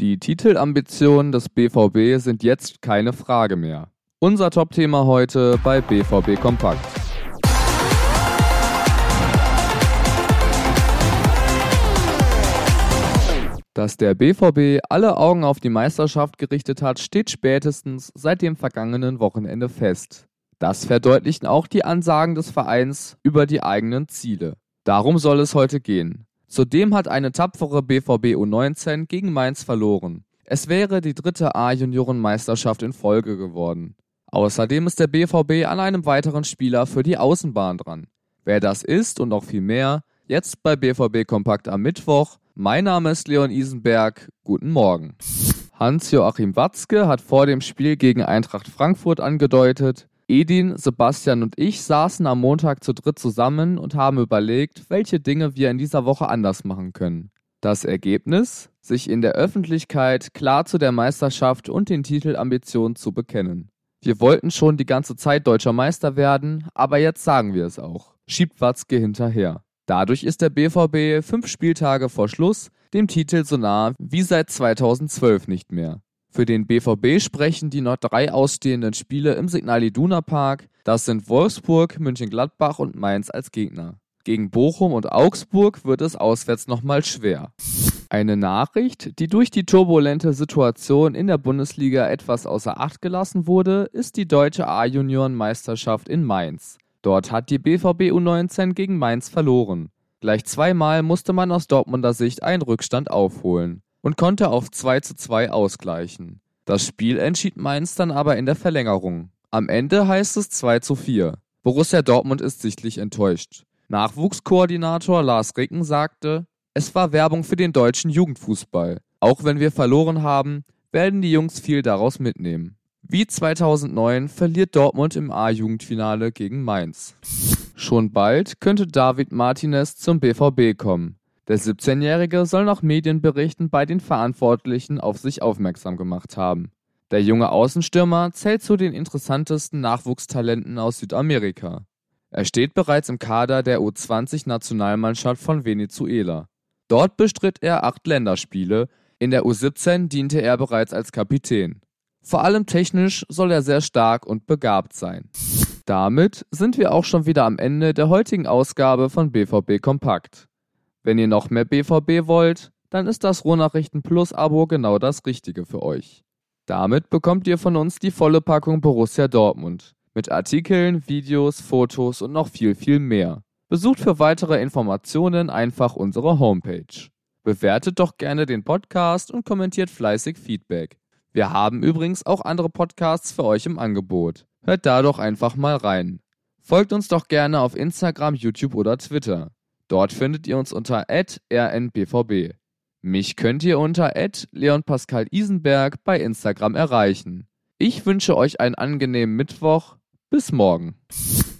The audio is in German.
Die Titelambitionen des BVB sind jetzt keine Frage mehr. Unser Top-Thema heute bei BVB Kompakt. Dass der BVB alle Augen auf die Meisterschaft gerichtet hat, steht spätestens seit dem vergangenen Wochenende fest. Das verdeutlichen auch die Ansagen des Vereins über die eigenen Ziele. Darum soll es heute gehen. Zudem hat eine tapfere BVB U19 gegen Mainz verloren. Es wäre die dritte A-Juniorenmeisterschaft in Folge geworden. Außerdem ist der BVB an einem weiteren Spieler für die Außenbahn dran. Wer das ist und noch viel mehr, jetzt bei BVB Kompakt am Mittwoch mein Name ist Leon Isenberg. Guten Morgen. Hans-Joachim Watzke hat vor dem Spiel gegen Eintracht Frankfurt angedeutet, Edin, Sebastian und ich saßen am Montag zu dritt zusammen und haben überlegt, welche Dinge wir in dieser Woche anders machen können. Das Ergebnis? Sich in der Öffentlichkeit klar zu der Meisterschaft und den Titelambitionen zu bekennen. Wir wollten schon die ganze Zeit deutscher Meister werden, aber jetzt sagen wir es auch. Schiebt Watzke hinterher. Dadurch ist der BVB fünf Spieltage vor Schluss dem Titel so nah wie seit 2012 nicht mehr. Für den BVB sprechen die noch drei ausstehenden Spiele im Signal Iduna Park. Das sind Wolfsburg, München-Gladbach und Mainz als Gegner. Gegen Bochum und Augsburg wird es auswärts nochmal schwer. Eine Nachricht, die durch die turbulente Situation in der Bundesliga etwas außer Acht gelassen wurde, ist die deutsche A-Junioren-Meisterschaft in Mainz. Dort hat die BVB U19 gegen Mainz verloren. Gleich zweimal musste man aus Dortmunder Sicht einen Rückstand aufholen und konnte auf 2 zu 2 ausgleichen. Das Spiel entschied Mainz dann aber in der Verlängerung. Am Ende heißt es 2 zu 4. Borussia Dortmund ist sichtlich enttäuscht. Nachwuchskoordinator Lars Ricken sagte, es war Werbung für den deutschen Jugendfußball. Auch wenn wir verloren haben, werden die Jungs viel daraus mitnehmen. Wie 2009 verliert Dortmund im A-Jugendfinale gegen Mainz. Schon bald könnte David Martinez zum BVB kommen. Der 17-Jährige soll nach Medienberichten bei den Verantwortlichen auf sich aufmerksam gemacht haben. Der junge Außenstürmer zählt zu den interessantesten Nachwuchstalenten aus Südamerika. Er steht bereits im Kader der U20-Nationalmannschaft von Venezuela. Dort bestritt er acht Länderspiele, in der U17 diente er bereits als Kapitän. Vor allem technisch soll er sehr stark und begabt sein. Damit sind wir auch schon wieder am Ende der heutigen Ausgabe von BVB Kompakt. Wenn ihr noch mehr BVB wollt, dann ist das Rohnachrichten Plus Abo genau das Richtige für euch. Damit bekommt ihr von uns die volle Packung Borussia Dortmund. Mit Artikeln, Videos, Fotos und noch viel, viel mehr. Besucht für weitere Informationen einfach unsere Homepage. Bewertet doch gerne den Podcast und kommentiert fleißig Feedback. Wir haben übrigens auch andere Podcasts für euch im Angebot. Hört da doch einfach mal rein. Folgt uns doch gerne auf Instagram, YouTube oder Twitter. Dort findet ihr uns unter rnbvb. Mich könnt ihr unter Leon Pascal Isenberg bei Instagram erreichen. Ich wünsche euch einen angenehmen Mittwoch. Bis morgen.